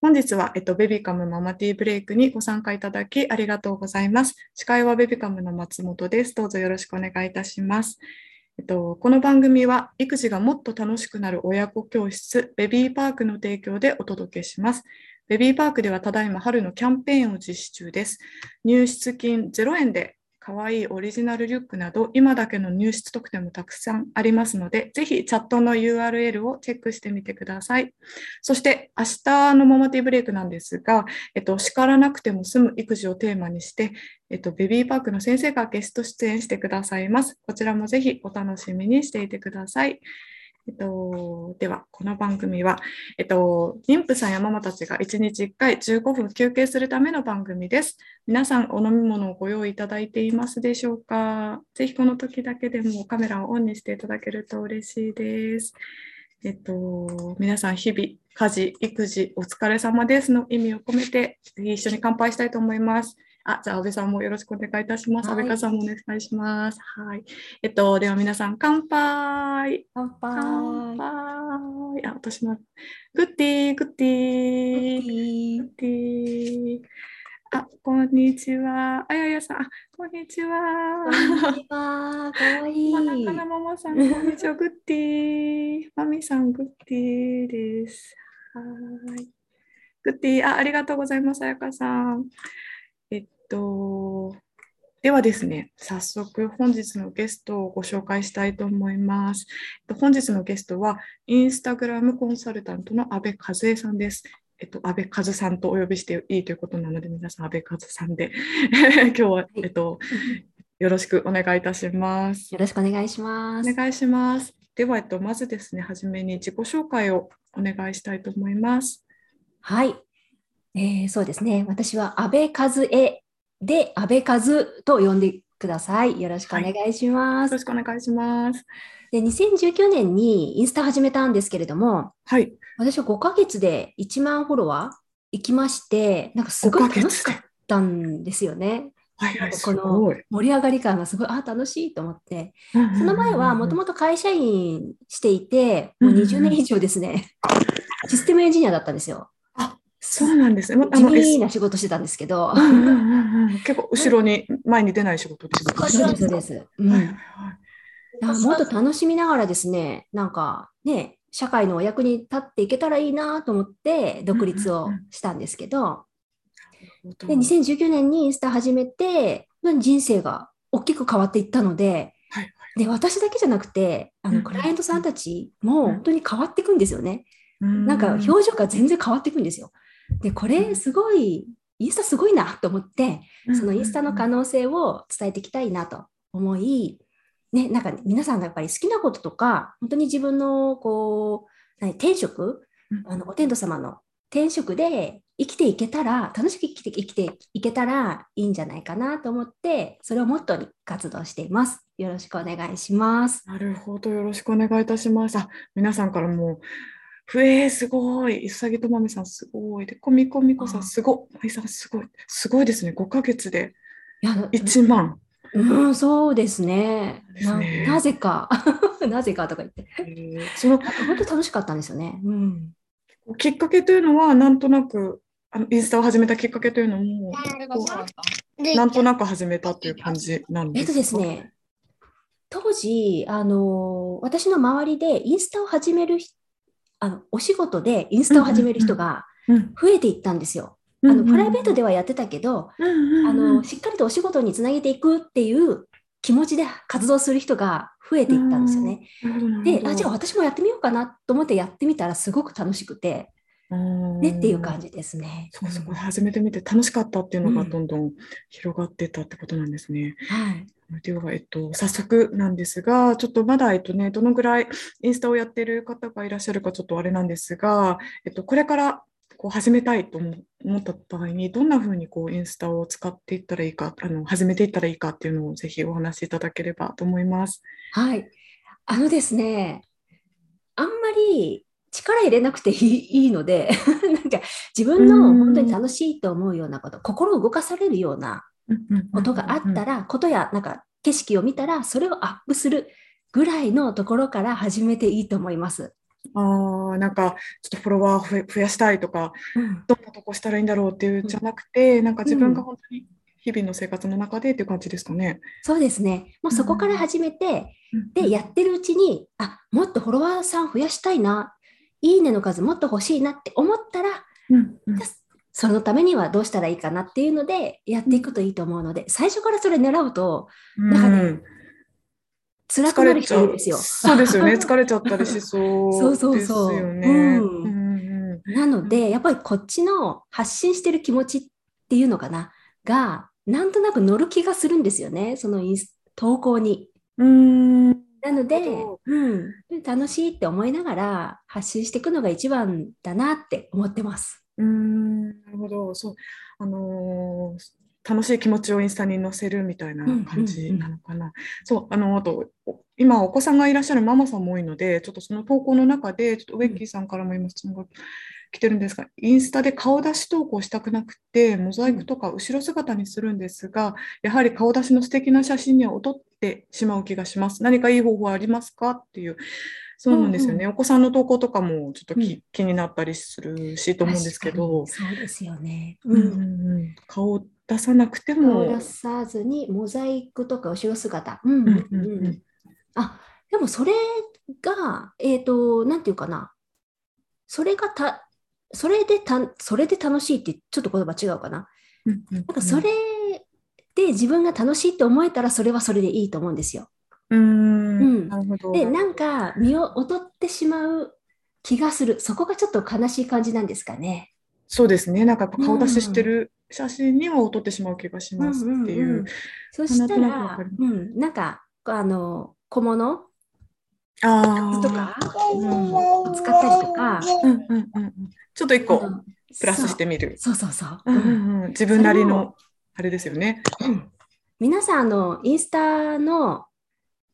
本日は、えっと、ベビカムママティーブレイクにご参加いただきありがとうございます。司会はベビカムの松本です。どうぞよろしくお願いいたします。えっと、この番組は育児がもっと楽しくなる親子教室ベビーパークの提供でお届けします。ベビーパークではただいま春のキャンペーンを実施中です。入室金0円でかわいいオリジナルリュックなど、今だけの入室特典もたくさんありますので、ぜひチャットの URL をチェックしてみてください。そして、明日のモモティブレイクなんですが、えっと、叱らなくても済む育児をテーマにして、えっと、ベビーパークの先生がゲスト出演してくださいます。こちらもぜひお楽しみにしていてください。えっと、では、この番組は、えっと、妊婦さんやママたちが1日1回15分休憩するための番組です。皆さん、お飲み物をご用意いただいていますでしょうか？ぜひこの時だけでもカメラをオンにしていただけると嬉しいです。えっと、皆さん、日々、家事、育児、お疲れ様ですの意味を込めて、ぜひ一緒に乾杯したいと思います。あ、じゃあ、安倍さんもよろしくお願いいたします。はい、安倍さんもお願いします。はい。えっと、では皆さん、乾杯。乾杯。乾杯。あ、私も。グッティー、グッティー。グッティー。あ、こんにちは。あややさん、あ、こんにちは。こんにちは。かわいい。まなかなママさん、こんにちは。グッティー。マミさん、グッティーです。はい。グッティー、あ、ありがとうございます。あやかさん。と、ではですね、早速本日のゲストをご紹介したいと思います。本日のゲストは、インスタグラムコンサルタントの阿部和恵さんです。えっと、安倍和さんとお呼びしていいということなので、皆さん、安倍和さんで 今日は、えっと、よろしくお願いいたします。よろしくお願いします。お願いします。では、えっと、まずですね、はじめに自己紹介をお願いしたいと思います。はい。えー、そうですね。私は安倍和恵で、安倍和と呼んでください。よろしくお願いします。はい、よろしくお願いします。で、2019年にインスタ始めたんですけれども、はい。私は5ヶ月で1万フォロワー行きまして、なんかすごい楽しかったんですよね。はいはい、この盛り上がり感がすごい、あ、楽しいと思って。その前はもともと会社員していて、もう20年以上ですね、システムエンジニアだったんですよ。そうなんです。ね。地味な仕事してたんですけど。結構後ろに、前に出ない仕事ですかそうです。うん、もっと楽しみながらですね、なんかね、社会のお役に立っていけたらいいなと思って独立をしたんですけど、で2019年にインスタ始めて、人生が大きく変わっていったので、で私だけじゃなくてあのクライアントさんたちも本当に変わっていくんですよね。なんか表情が全然変わっていくんですよ。で、これすごい、インスタすごいなと思って、そのインスタの可能性を伝えていきたいなと思い、ね、なんか、ね、皆さんがやっぱり好きなこととか、本当に自分のこう、転職、あのご天道様の転職で生きていけたら、楽しく生きて生きていけたらいいんじゃないかなと思って、それをモットーに活動しています。よろしくお願いします。なるほど、よろしくお願いいたします。あ皆さんからもふえー、すごい。うさぎとまみさん、すごい。で、こみこみこさん、すごい。まいさん、すごい。すごいですね。5ヶ月で1万。うん、そうですね。なねなぜか、なぜかとか言って。えー、その本当楽しかったんですよね。うん、きっかけというのは、なんとなく、あのインスタを始めたきっかけというのも、なんとなく始めたという感じなんですか？えっとですね、当時、あの私の周りでインスタを始めるあのお仕事でインスタを始める人が増えていったんですよ。あのプライベートではやってたけど、あのしっかりとお仕事につなげていくっていう気持ちで活動する人が増えていったんですよね。であじゃあ私もやってみようかなと思ってやってみたらすごく楽しくて。ねっていう感じですね。そうそう始めてみて楽しかったっていうのがどんどん広がってたってことなんですね。はい。では、えっと、早速なんですが、ちょっとまだ、えっとね、どのぐらいインスタをやっている方がいらっしゃるかちょっとあれなんですが、えっと、これからこう始めたいと思った場合に、どんなふうにこうインスタを使っていったらいいか、あの始めていったらいいかっていうのをぜひお話しいただければと思います。はい。あのですね、あんまり力入れなくていいので なんか自分の本当に楽しいと思うようなこと、心を動かされるようなことがあったら、ことやなんか景色を見たら、それをアップするぐらいのところから始めていいと思います。ああ、なんか、ちょっとフォロワー増やしたいとか、うん、どんなとこしたらいいんだろうっていうんじゃなくて、なんか自分が本当に日々の生活の中でっていう感じですかね。そうですね。もうそこから始めて、で、やってるうちに、あ、もっとフォロワーさん増やしたいな、いいねの数もっと欲しいなって思ったら、うんうん、そのためにはどうしたらいいかなっていうのでやっていくといいと思うので、最初からそれ狙うと、なんかね、うん辛くなる人いるんですよ。そうですよね。疲れちゃったりしそうそうそうそうん、なので、やっぱりこっちの発信してる気持ちっていうのかな、が、なんとなく乗る気がするんですよね。そのインス投稿に。うんなので、うん、楽しいって思いながら発信していくのが一番だなって思ってます。うんなるほど。そう。あのー楽しい気持ちをインスタに載せるみたいな感じなのかな。そうあのあと今お子さんがいらっしゃるママさんも多いのでちょっとその投稿の中でちょっとウェッキーさんからも今質問が来てるんですがインスタで顔出し投稿したくなくてモザイクとか後ろ姿にするんですがやはり顔出しの素敵な写真には劣ってしまう気がします。何かいい方法はありますかっていうそうなんですよね、うんうん、お子さんの投稿とかもちょっとき、うん、気になったりするしと思うんですけど。そうですよね、うん、うん、顔出さなくても。顔出さずにモザイクとか後ろ姿、うんうんうん、あでもそれがえっ、ー、となんていうかな。それがたそれでたそれで楽しいってちょっと言葉違うかな、うんうんうん、なんかそれで自分が楽しいって思えたらそれはそれでいいと思うんですよ。うん、なるほど。で、なんか身を劣ってしまう気がする。そこがちょっと悲しい感じなんですかね。そうですね。なんか顔出ししてる写真には劣ってしまう気がしますっていう。うんうんうん、そしたら、うん、なんか、あの、小物あとか、うん、使ったりとか、うんうんうん、ちょっと一個プラスしてみる。そうそうそう。うんうんうん、自分なりのあれですよね。皆さんあのインスタの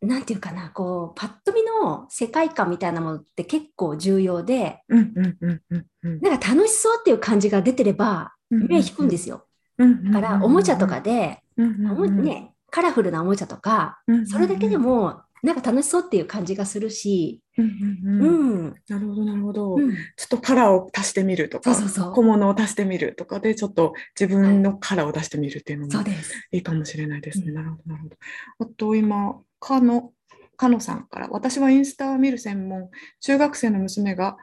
なんていうかな、こう、パッと見の世界観みたいなものって結構重要で、うんうんうんうん、なんか楽しそうっていう感じが出てれば、目引くんですよ。だから、おもちゃとかで、ね、カラフルなおもちゃとか、それだけでも、なんか楽しそうっていう感じがするし、うんなるほどなるほど、うん、ちょっとカラーを足してみるとか小物を足してみるとかでちょっと自分のカラーを出してみるっていうのもいいかもしれないですね。なるほどなるほど。あと今かの、かのさんから、私はインスタを見る専門、中学生の娘が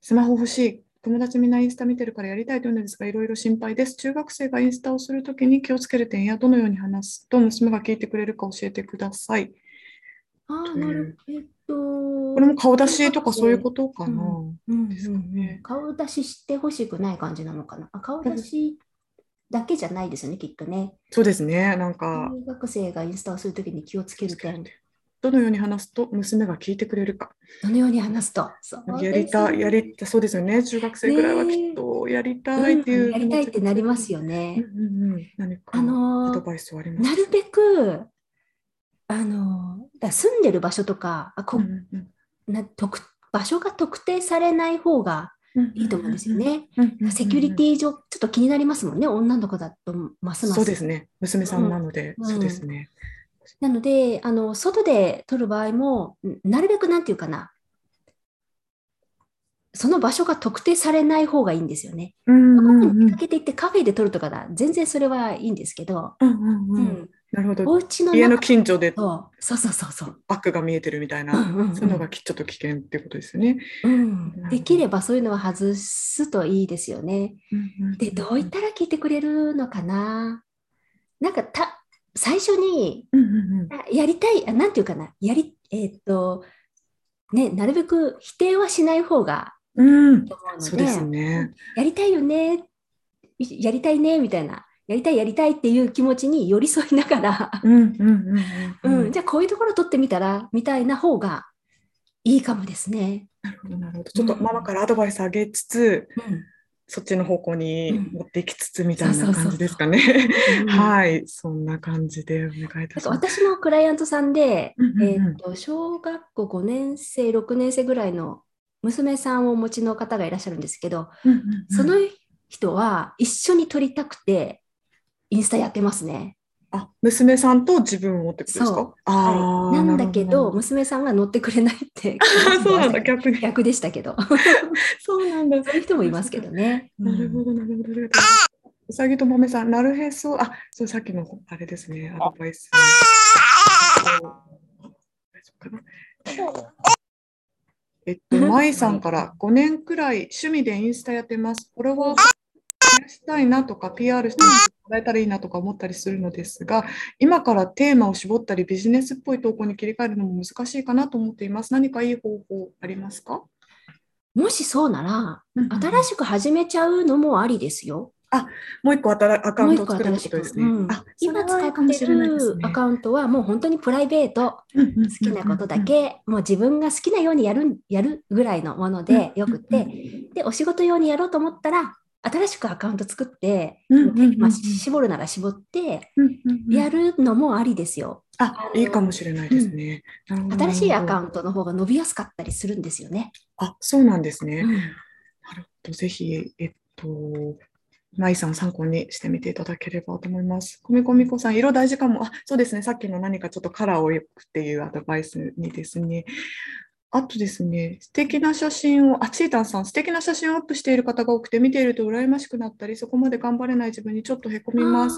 スマホ欲しい、友達みんなインスタ見てるからやりたいと言うんですが、いろいろ心配です。中学生がインスタをするときに気をつける点や、どのように話すと娘が聞いてくれるか教えてください。ああ、なるほど。これも顔出しとかそういうことかな。ですかね。顔出ししてほしくない感じなのかな。あ顔出しだけじゃないですよね、きっとね。そうですね、なんか。中学生がインスタをするときに気をつける点。どのように話すと娘が聞いてくれるか。どのように話すと。やりたい、やりたそうですよね。中学生ぐらいはきっとやりたいっていう、うん、やりたいってなりますよね。うんうん、何かあのアドバイスはありますなるべく、あのだ住んでる場所とか、あこ、うんうん、な特場所が特定されない方がいいと思うんですよね。セキュリティ上、ちょっと気になりますもんね、女の子だとますます。そうですね、娘さんなので、うん、そうですね。なのであの、外で撮る場合も、なるべくなんていうかな、その場所が特定されない方がいいんですよね。うんうんうん、出かけていってカフェで撮るとかだ、全然それはいいんですけど、うんうんうん、なるほど。お家の家の近所で。そうそうそうそう。バックが見えてるみたいな、うんうんうん、そういうのがちょっと危険ってことですよね、うん。できればそういうのは外すといいですよね。うんうん、で、どう言ったら聞いてくれるのかな。なんかた最初に、うんうんうん、やりたい、なんていうかな、やり、えー、っと、ね、なるべく否定はしない方がいいと思うので、うん、そうですね。やりたいよね、やりたいね、みたいな。やりたいやりたいっていう気持ちに寄り添いながらじゃあこういうところ取ってみたらみたいな方がいいかもですね。なるほどなるほど。ちょっとママからアドバイスあげつつ、うん、そっちの方向に持っていきつつみたいな感じですかね。はい、そんな感じでお願いいたします。私のクライアントさんで、えっと小学校5年生6年生ぐらいの娘さんをお持ちの方がいらっしゃるんですけど、その人は一緒に撮りたくてインスタやってますね。あ、娘さんと自分をってことですか？そうあはい、あ、なんだけど、娘さんが乗ってくれないって。そうなんだ、逆に。逆でしたけど。そうなんだ。そういう人もいますけどね。なるほど、なるほど。ありがとうございますうさぎと豆さん、なるへそ、あ、そう、さっきの、あれですね、アドバイス。大丈夫かなえっと、まいさんから5年くらい趣味でインスタやってます。これは増やしたいなとか、PR してもらえたらいいなとか思ったりするのですが、今からテーマを絞ったり、ビジネスっぽい投稿に切り替えるのも難しいかなと思っています。何かいい方法ありますか？もしそうなら、新しく始めちゃうのもありですよ。もう一個新アカウントを作るってことですね。うんあ今使っそれはいいかもしてれないですねるアカウントはもう本当にプライベート、好好きなことだけ、もう自分が好きなようにやるやるぐらいのものでよくうんて、で、お仕事用にやろうと思ったら、新しくアカウント作って、まあ、絞るなら絞って、やる。るのもありですよ。あ、いいかもしれないですね。新しいアカ。ウントの方が伸びやすかったりするんですよね。あ、そうなんですね。うんなるほど。ぜひ、えっと、舞さん参考にしてみていただければと思います。こみこみこさん、色大事かも。あ、そうですね。さっきの何かちょっとカラーをよくっていうアドバイスにですね。あとですね、素敵な写真を、あ、チータンさん、素敵な写真をアップしている方が多くて、見ていると羨ましくなったり、そこまで頑張れない自分にちょっとへこみます。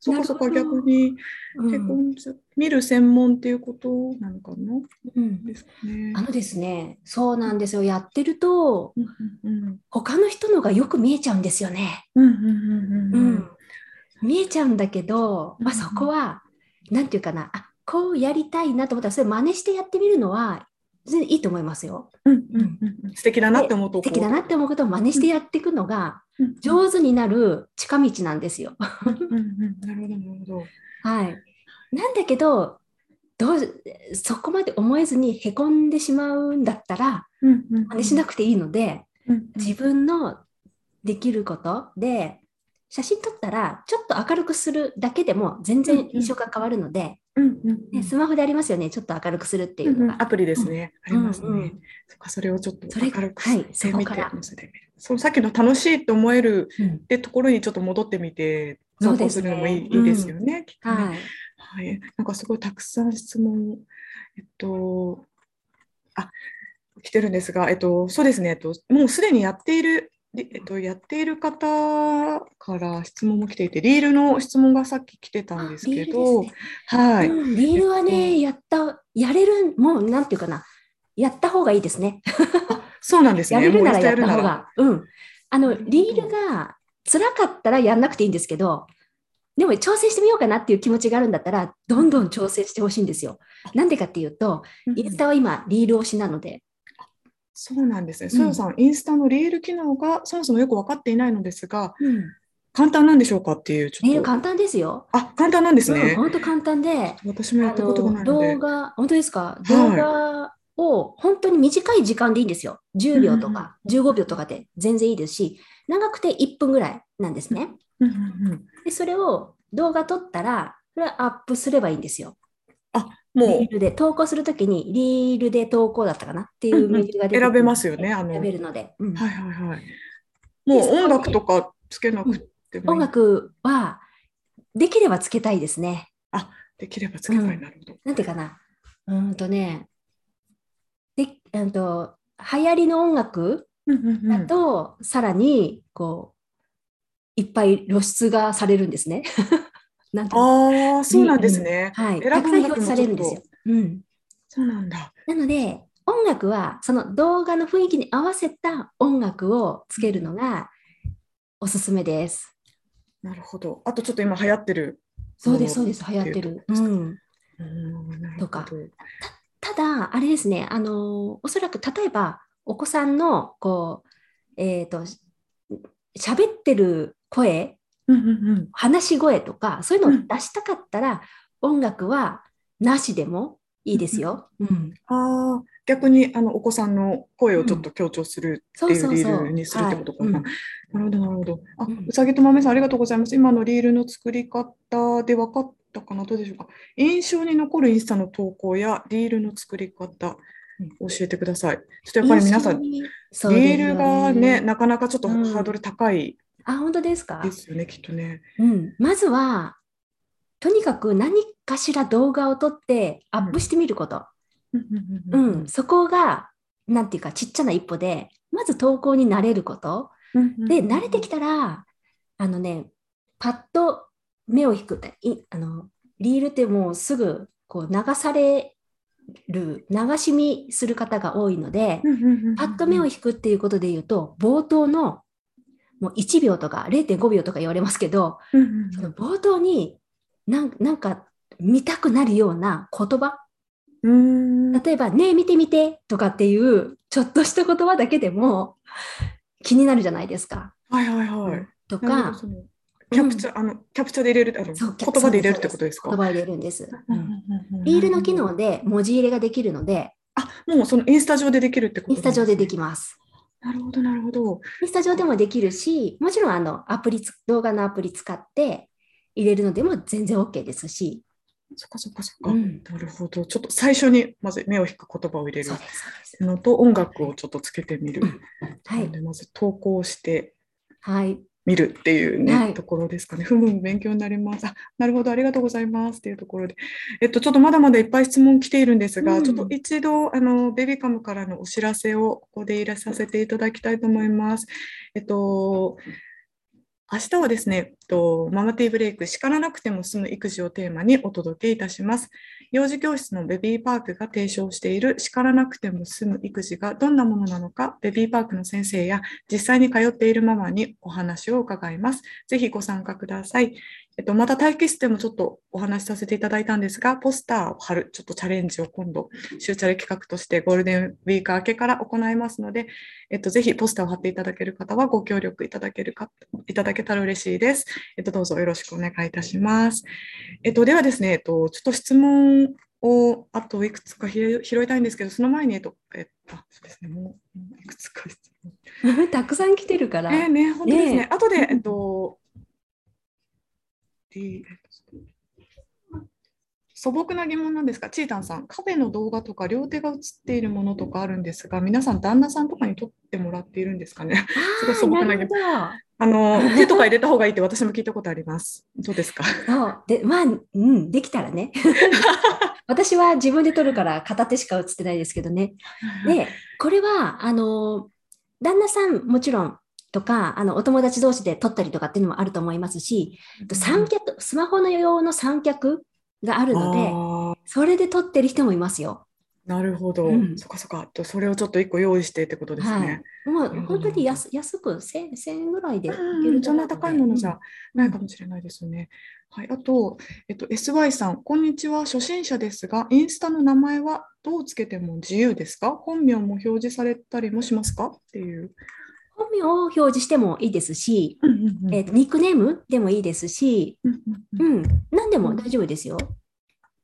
そこそこ逆にうん。へこんじゃ、見る専門っていうことなのかな？うん。ですかね。あのですね、そうなんですよ。やってると、うんうんうん。他の人のがよく見えちゃうんですよね。うんうんうんうんうん。見えちゃうんだけど、まあ、うんそこは、なんていうかな、あこうやりたいなと思ったら、それ真似してやってみるのは、いいと思いますよ。うんうん素敵だなって思うと素敵だなって思うことを真似してやっていくのが、上上手になる近道なんですよ。なるほどなるほど。はい。なんだけど、どうそこまで思えずにへこんでしまうんだったら、うんうん真似しなくていいので、うん自分のできることで、写真撮ったらちょっと明るくするだけでも全然印象が変わるので、うんうんうん。ねスマホでありますよね、ちょっと明るくするっていうのが。うんうん。アプリですね。ありますうんうん。ね。そっかそれをちょっと明るくはいしてみてそさっきの楽しいと思えるうん。ってところにちょっと戻ってみてそうですね。参考するのもいいいいですよね。きっとね。はい。はい、なんかすごいたくさん質問を、えっと、あ、来てるんですが、えっと、そうですね、えっと、もうすでにやっている、りえっと、やっている方から質問も来ていて、リールの質問がさっき来てたんですけど、ねはい、うんリールはえね、っやった、やれる、もうなんていうかな、やった方がいいですね。そうなんですね。やれるならやった方が。うん。あの、リールが辛かったらやんなくていいんですけど、でも挑戦してみようかなっていう気持ちがあるんだったら、どんどん挑戦してほしいんですよ。なんでかっていうと、うんインスタは今、リール推しなので、そうなんですね。そよさん、インスタのリール機能がそもそもよく分かっていないのですが、簡単なんでしょうかっていう、ちょっと。リール簡単ですよ。あ、簡単なんですうん、ね。本当簡単で、私もやあったことがないので動。画、本当ですか、い動画を本当に短い時間でいいんですよ。10秒とか15秒とかで全然いいですし、長くて1分ぐらいなんですね。うんうんうんで、それを動画撮ったら、それはアップすればいいんですよ。もうリールで、投稿するときに、リールで投稿だったかなっていうメニューが出てくる選べますよねあの選べるので。うんはいはいはい。もう音楽とかつけなくてもいい音楽は、できればつけたいですね。できればつけたいなるほど。なんていうかな。うーんとね、で、うんと、流行りの音楽うんうんうだんと、さらに、こう、いっぱい露出がされるんですね。なんああ、そうなんですね。はい。選たくさん表示されるんですよ。うん。そうなんだ。なので、音楽は、その動画の雰囲気に合わせた音楽をつけるのがおすすめです。なるほど。あとちょっと今流行ってる。そうです、そうです、流行ってる。うん。うんとかただ、あれですね、あの、おそらく例えば、お子さんの、こう、えっ、と、し喋ってる声、話し声とか、そういうのを出したかったら、音楽はなしでもいいですよ。うん。ああ、逆にあのお子さんの声をちょっと強調するっていうリ。ールにするってことかな。なるほど、なるほど。あ、うんうさぎとまめさん、ありがとうございます。今のリールの作り方で分かったかな？どうでしょうか？印象に残るインスタの投稿やリールの作り方、教えてください。ちょっとやっぱり皆さん、リールがね、なかなかちょっとうんハードル高いあ、本当ですか？ですよね、きっとね。うん。まずは、とにかく何かしら動画を撮ってアップしてみること。うん、そこが、なんていうか、ちっちゃな一歩で、まず投稿に慣れること。で、慣れてきたら、あのね、パッと目を引くいあのリールってもうすぐこう流される、流し見する方が多いので、パッと目を引くっていうことで言うと、冒頭のもう1秒とか0.5秒とか言われますけど、その冒頭になんなんか見たくなるような言葉、例えば、ねえ見てみてとかっていうちょっとした言葉だけでも気になるじゃないですか。はいはいはい。とか、キャプチャー、あの、キャプチャーで入れる、あの、言葉で入れるってことですか？言葉入れるんです。うんリールの機能で文字入れができるので、あ、もうそのインスタ上でできるってことインスタ上ででききます。なるほど、なるほど。インスタ上でもできるし、もちろんあのアプリつ、動画のアプリ使って入れるのでも全然 OK ですし、そっかそっかそっか。うんなるほど。ちょっと最初にまず目を引く言葉を入れるのと音楽をちょっとつけてみる。はい。まず投稿してはい。みるっていうね、はいところですかね。ふ む勉強になります。あ、なるほど、ありがとうございますっていうところで。えっと、ちょっとまだまだいっぱい質問来ているんですが、うんちょっと一度、あの、ベビーカムからのお知らせをここで入れさせていただきたいと思います。えっと、明日はですね、と、ママティーブレイク、叱らなくても済む育児をテーマにお届けいたします。幼児教室のベビーパークが提唱している叱らなくても済む育児がどんなものなのか、ベビーパークの先生や実際に通っているママにお話を伺います。ぜひご参加ください。えっと、また待機室でもちょっとお話しさせていただいたんですが、ポスターを貼る、ちょっとチャレンジを今度、週チャレ企画としてゴールデンウィーク明けから行いますので、えっと、ぜひポスターを貼っていただける方はご協力いただけるか、いただけたら嬉しいです。えっと、どうぞよろしくお願いいたします。えっと、ではですね、えっと、ちょっと質問をあといくつか拾い拾いたいんですけど、その前に、えっと、えっと、あそうですね、もういくつか質問。たくさん来てるから。えーね、本当ですね。ね後で、えっと、え素朴な疑問なんですが、チータンさん、カフェの動画とか両手が映っているものとかあるんですが、皆さん、旦那さんとかに撮ってもらっているんですかね？すごい素朴な疑問。あの、手とか入れた方がいいって私も聞いたことあります。どうですか？そう。で、まあ、うん、できたらね。私は自分で撮るから片手しか映ってないですけどね。で、これは、あの、旦那さんもちろんとか、あの、お友達同士で撮ったりとかっていうのもあると思いますし、三脚、スマホの用の三脚があるので、それで撮ってる人もいますよ。なるほど、うんそっかそっか。とそれをちょっと一個用意してってことですね。はい。もううん本当に安安く1000 1000円ぐらいでいそんな高いものじゃうんないかもしれないですね。はい、あと、えっと、SY さん、こんにちは。初心者ですが、インスタの名前はどうつけても自由ですか？本名も表示されたりもしますか？っていう。本名を表示してもいいですし、えーニックネームでもいいですし、うん何でも大丈夫ですよ。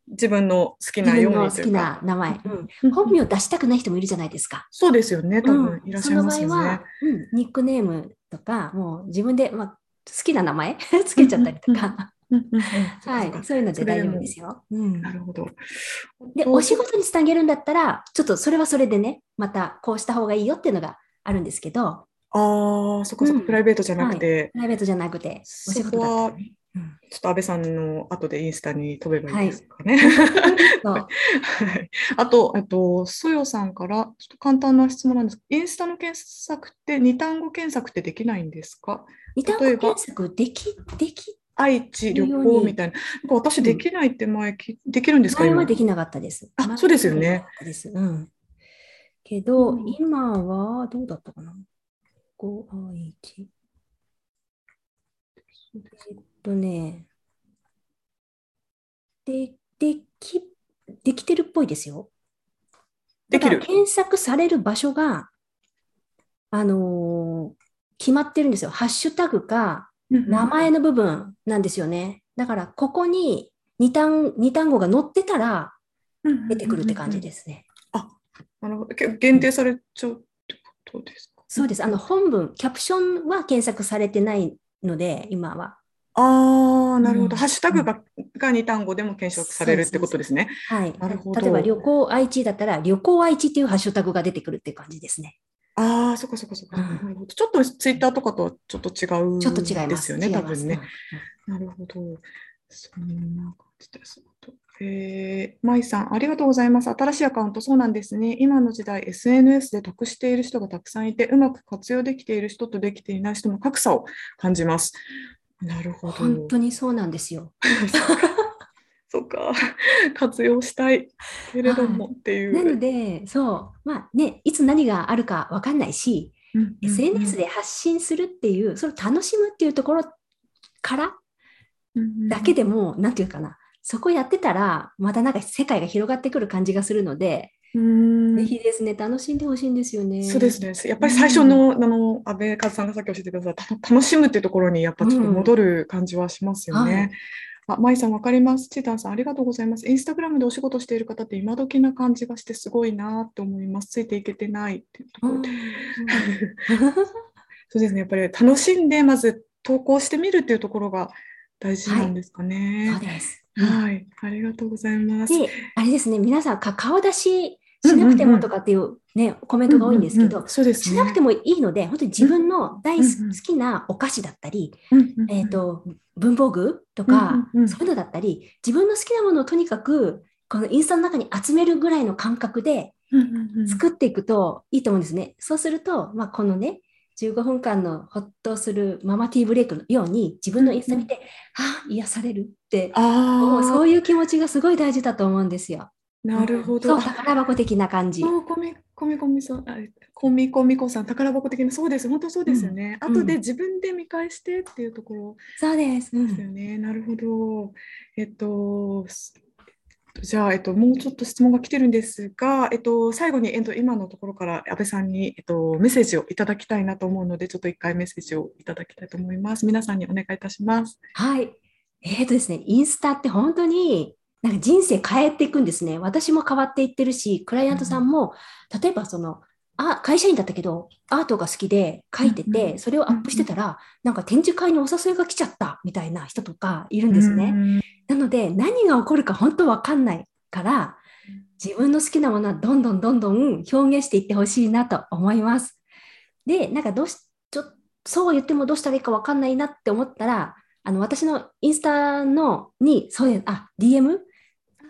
自分の好き自なよ分の好き。な名前。うんうん本名を出したくない人もいるじゃないですか。そうですよね。多分いらっしゃいますよねその場合は。、うん、ニックネームとか、もう自分で、まあ、好きな名前 つけちゃったりとか、はい、そういうので大丈夫ですよ。うんなるほど。で、お仕事につなげるんだったら、ちょっとそれはそれでね、またこうした方がいいよっていうのがあるんですけど、ああ、そっかそっか、うん。プライベートじゃなくて、プライベートじゃなくて、お仕事だったらね。うん。ちょっと安倍さんの後でインスタに飛べばいいですかね。はい。あと、えっと、そよさんから、ちょっと簡単な質問なんですインスタの検索って、二単語検索ってできないんですか？二単語検索でき、でき、愛知、旅行みたいな。なんか私、できないって前き、できるんですか？今。前はできなかったです。あそうですよね。うん。けど、うん。今はどうだったかな？?5 愛知。えっとね、で、でき、できてるっぽいですよ。できる検索される場所が、あのー決まってるんですよ。ハッシュタグか、名前の部分なんですよね。だから、ここに二単二単語が載ってたら出てくるって感じす。ですね。なるほど。け限定されちゃうってことですか？そうです。あの、本文、キャプションは検索されてないので、今は。ああ、なるほど。うんハッシュタグがが2単語でも検索されるってことですね。はい。なるほど例えば、旅行愛知だったら、旅行愛知っていうハッシュタグが出てくるっていう感じですね。ああ、そっかそっかそっか。うんちょっとツイッターとかとはちょっと違うちょっと違います。ですよね、多分ね。なるほど。そんな感じです。えー、舞さん、ありがとうございます。新しいアカウント、そうなんですね。今の時代、SNS で得している人がたくさんいて、うまく活用できている人とできていない人の格差を感じます。なるほど。本当にそうなんですよ。そうか、活用したいけれどもっていう。なので、そう、まあね、いつ何があるか分かんないし、うんうんうん SNS で発信するっていう、それを楽しむっていうところからだけでも、なんていうかな、そこやってたら、またなんか世界が広がってくる感じがするので、うんぜひですね、楽しんでほしいんですよね。そうですね。やっぱり最初の、あの、安倍和さんがさっき教えてくださった、た楽しむっていうところに、やっぱちょっと戻る感じはしますよね。あ、舞さんわかります？チータンさんありがとうございます。インスタグラムでお仕事している方って今時な感じがしてすごいなと思います。ついていけてないっていうところで。そうですね。やっぱり楽しんで、まず投稿してみるっていうところが大事なんですかね。そうです。はい。ありがとうございます。で、あれですね、皆さんか顔出ししなくてもとかっていうね、コメントが多いんですけどうんうんうん、そうですね。しなくてもいいので、本当に自分の大好うんうんきなお菓子だったり、うんうんうんえっ、と、文房具とか、うんうんうんそういうのだったり、自分の好きなものをとにかく、このインスタの中に集めるぐらいの感覚でうんうんうん作っていくといいと思うんですね。そうすると、まあ、このね、15分間のほっとするママティーブレイクのように、自分のインスタ見て、ああ、癒されるって、もうあそういう気持ちがすごい大事だと思うんですよ。あ、なるほど。そう、宝箱的な感じ。コミコミコミさん、あコミコミコさん、宝箱的な、そうです、本当そうですよね。うん後で自分で見返してっていうところそうです。うですよんね。なるほど。えっと、すじゃあ、えっと、もうちょっと質問が来てるんですが、えっと、最後に、えっと、今のところから安倍さんに、えっと、メッセージをいただきたいなと思うので、ちょっと一回メッセージをいただきたいと思います。皆さんにお願いいたします。はい。えーとですね、インスタって本当になんか人生変えていくんですね。私も変わっていってるし、クライアントさんも、例えばその、あ、会社員だったけど、アートが好きで書いてうんうて、それをアップしてたら、なんか展示会にお誘いが来ちゃったみたいな人とかいるんですね。うんなので、何が起こるか本当わかんないから、自分の好きなものはどんどんどんどん表現していってほしいなと思います。で、なんかどうし、ちょそう言ってもどうしたらいいかわかんないなって思ったら、あの、私のインスタのに、そういう、あ、DM?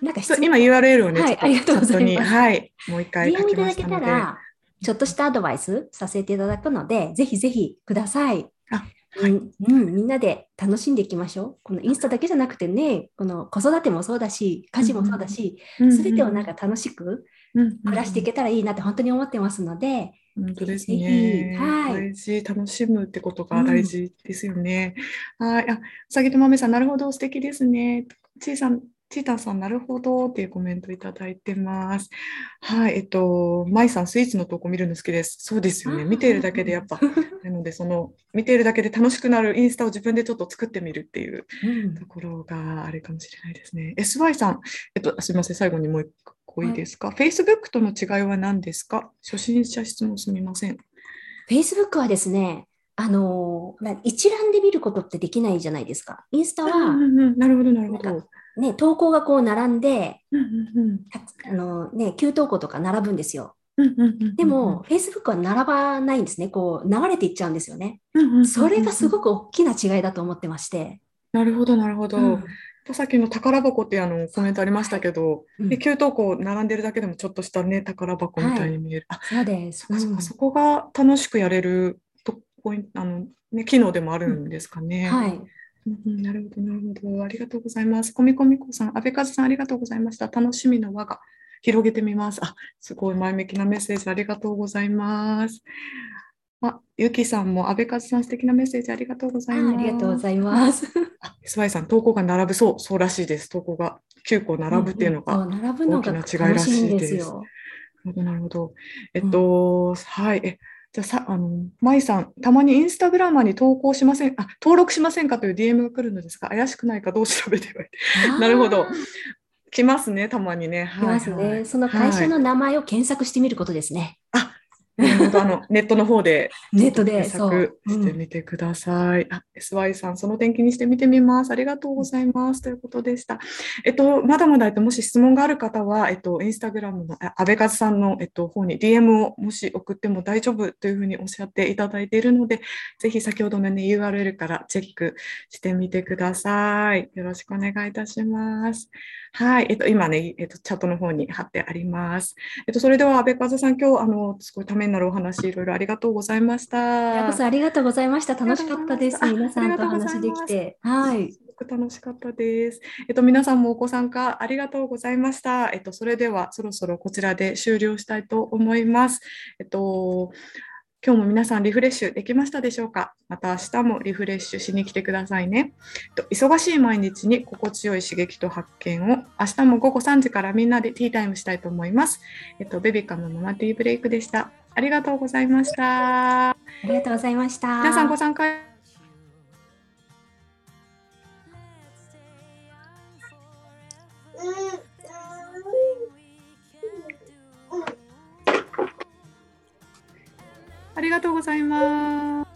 なんか今 URL をね、はいありがとうございますはい、もう一回書 DM いきただけ。たら、ちょっとしたアドバイスさせていただくので、ぜひぜひください。あはいうんうん、みんなで楽しんでいきましょう。このインスタだけじゃなくてね、この子育てもそうだし、家事もそうだし、すべてをなんか楽しく暮らしていけたらいいなって本当に思ってますので、本当ですぜひね。はい大事、楽しむってことが大事ですよね。はい。あ、うさぎとまめさん、なるほど、素敵ですね。ちいさん、ちいたんさん、なるほどっていうコメントいただいてます。はい。えっと、まいさん、スイーツの投稿見るの好きです。そうですよね。見ているだけでやっぱ、なので、その、見ているだけで楽しくなるインスタを自分でちょっと作ってみるっていううんところがあれかもしれないですね。SY さん、えっと、すみません、最後にもう一個いいですか？Facebook との違いは何ですか？初心者質問すみません。Facebook はですね、あのーまあ一覧で見ることってできないじゃないですか。インスタうんは、うんうんなるほど、なるほど。ね、投稿がこう並んで、うんうんうんあのね、旧投稿とか並ぶんですよ。うんうんうんうんでも、Facebook は並ばないんですね。こう、流れていっちゃうんですよね。うんうんうんうんそれがすごく大きな違いだと思ってまして。なるほど、なるほど。うんさっきの宝箱っていうあのコメントありましたけど、うんで給湯庫並んでるだけでもちょっとしたね、宝箱みたいに見える。あ、そうです。うんそこが楽しくやれるとポイント、あの、ね、機能でもあるんですかね。はい。うんうんなるほど、なるほど。ありがとうございます。コミコミコさん、安倍和さん、ありがとうございました。楽しみの輪が広げてみます。あ、すごい前向きなメッセージありがとうございます。あ、ゆきさんも安倍和さん、素敵なメッセージありがとうございあます。ありがとうございます。あ、SY さん、投稿が並ぶ、そう、そうらしいです。投稿が9個並ぶっていうのが。大きな違いらしいでです。なるほど、なるほど。えっと、はい。え、じゃあさ、あの、舞さん、たまにインスタグラマーに投稿しません、あ、登録しませんかという DM が来るのですが、怪しくないか？どう調べてはいあーなるほど。来ますね、たまにね。来ますはいはいね。その会社の名前を検索してみることですね。あ、あのネットの方で ネットで検索してみてください。うん、あ SY さん、その点気にして見てみます。ありがとうございます。ということでした。えっと、まだまだ、えっと、もし質問がある方は、えっと、インスタグラムの安倍和さんの、えっと、方に DM をもし送っても大丈夫というふうにおっしゃっていただいているので、ぜひ先ほどの、ね、URL からチェックしてみてください。よろしくお願いいたします。はい、えっと、今ね、えっと、チャットの方に貼ってあります。えっと、それでは、安倍和さん、今日、あの、すごいためになるお話、いろいろありがとうございました。こそありがとうございました。楽しかったです。皆さんと話できて。はい。すごく楽しかったです。えっと、皆さんもご参加ありがとうございました。えっと、それでは、そろそろこちらで終了したいと思います。えっと、今日も皆さんリフレッシュできましたでしょうか？また明日もリフレッシュしに来てくださいね。忙しい毎日に心地よい刺激と発見を明日も午後3時からみんなでティータイムしたいと思います。えっと、ベビカムのママティーブレイクでした。ありがとうございました。ありがとうございました。皆さんご参加ありがとうございます。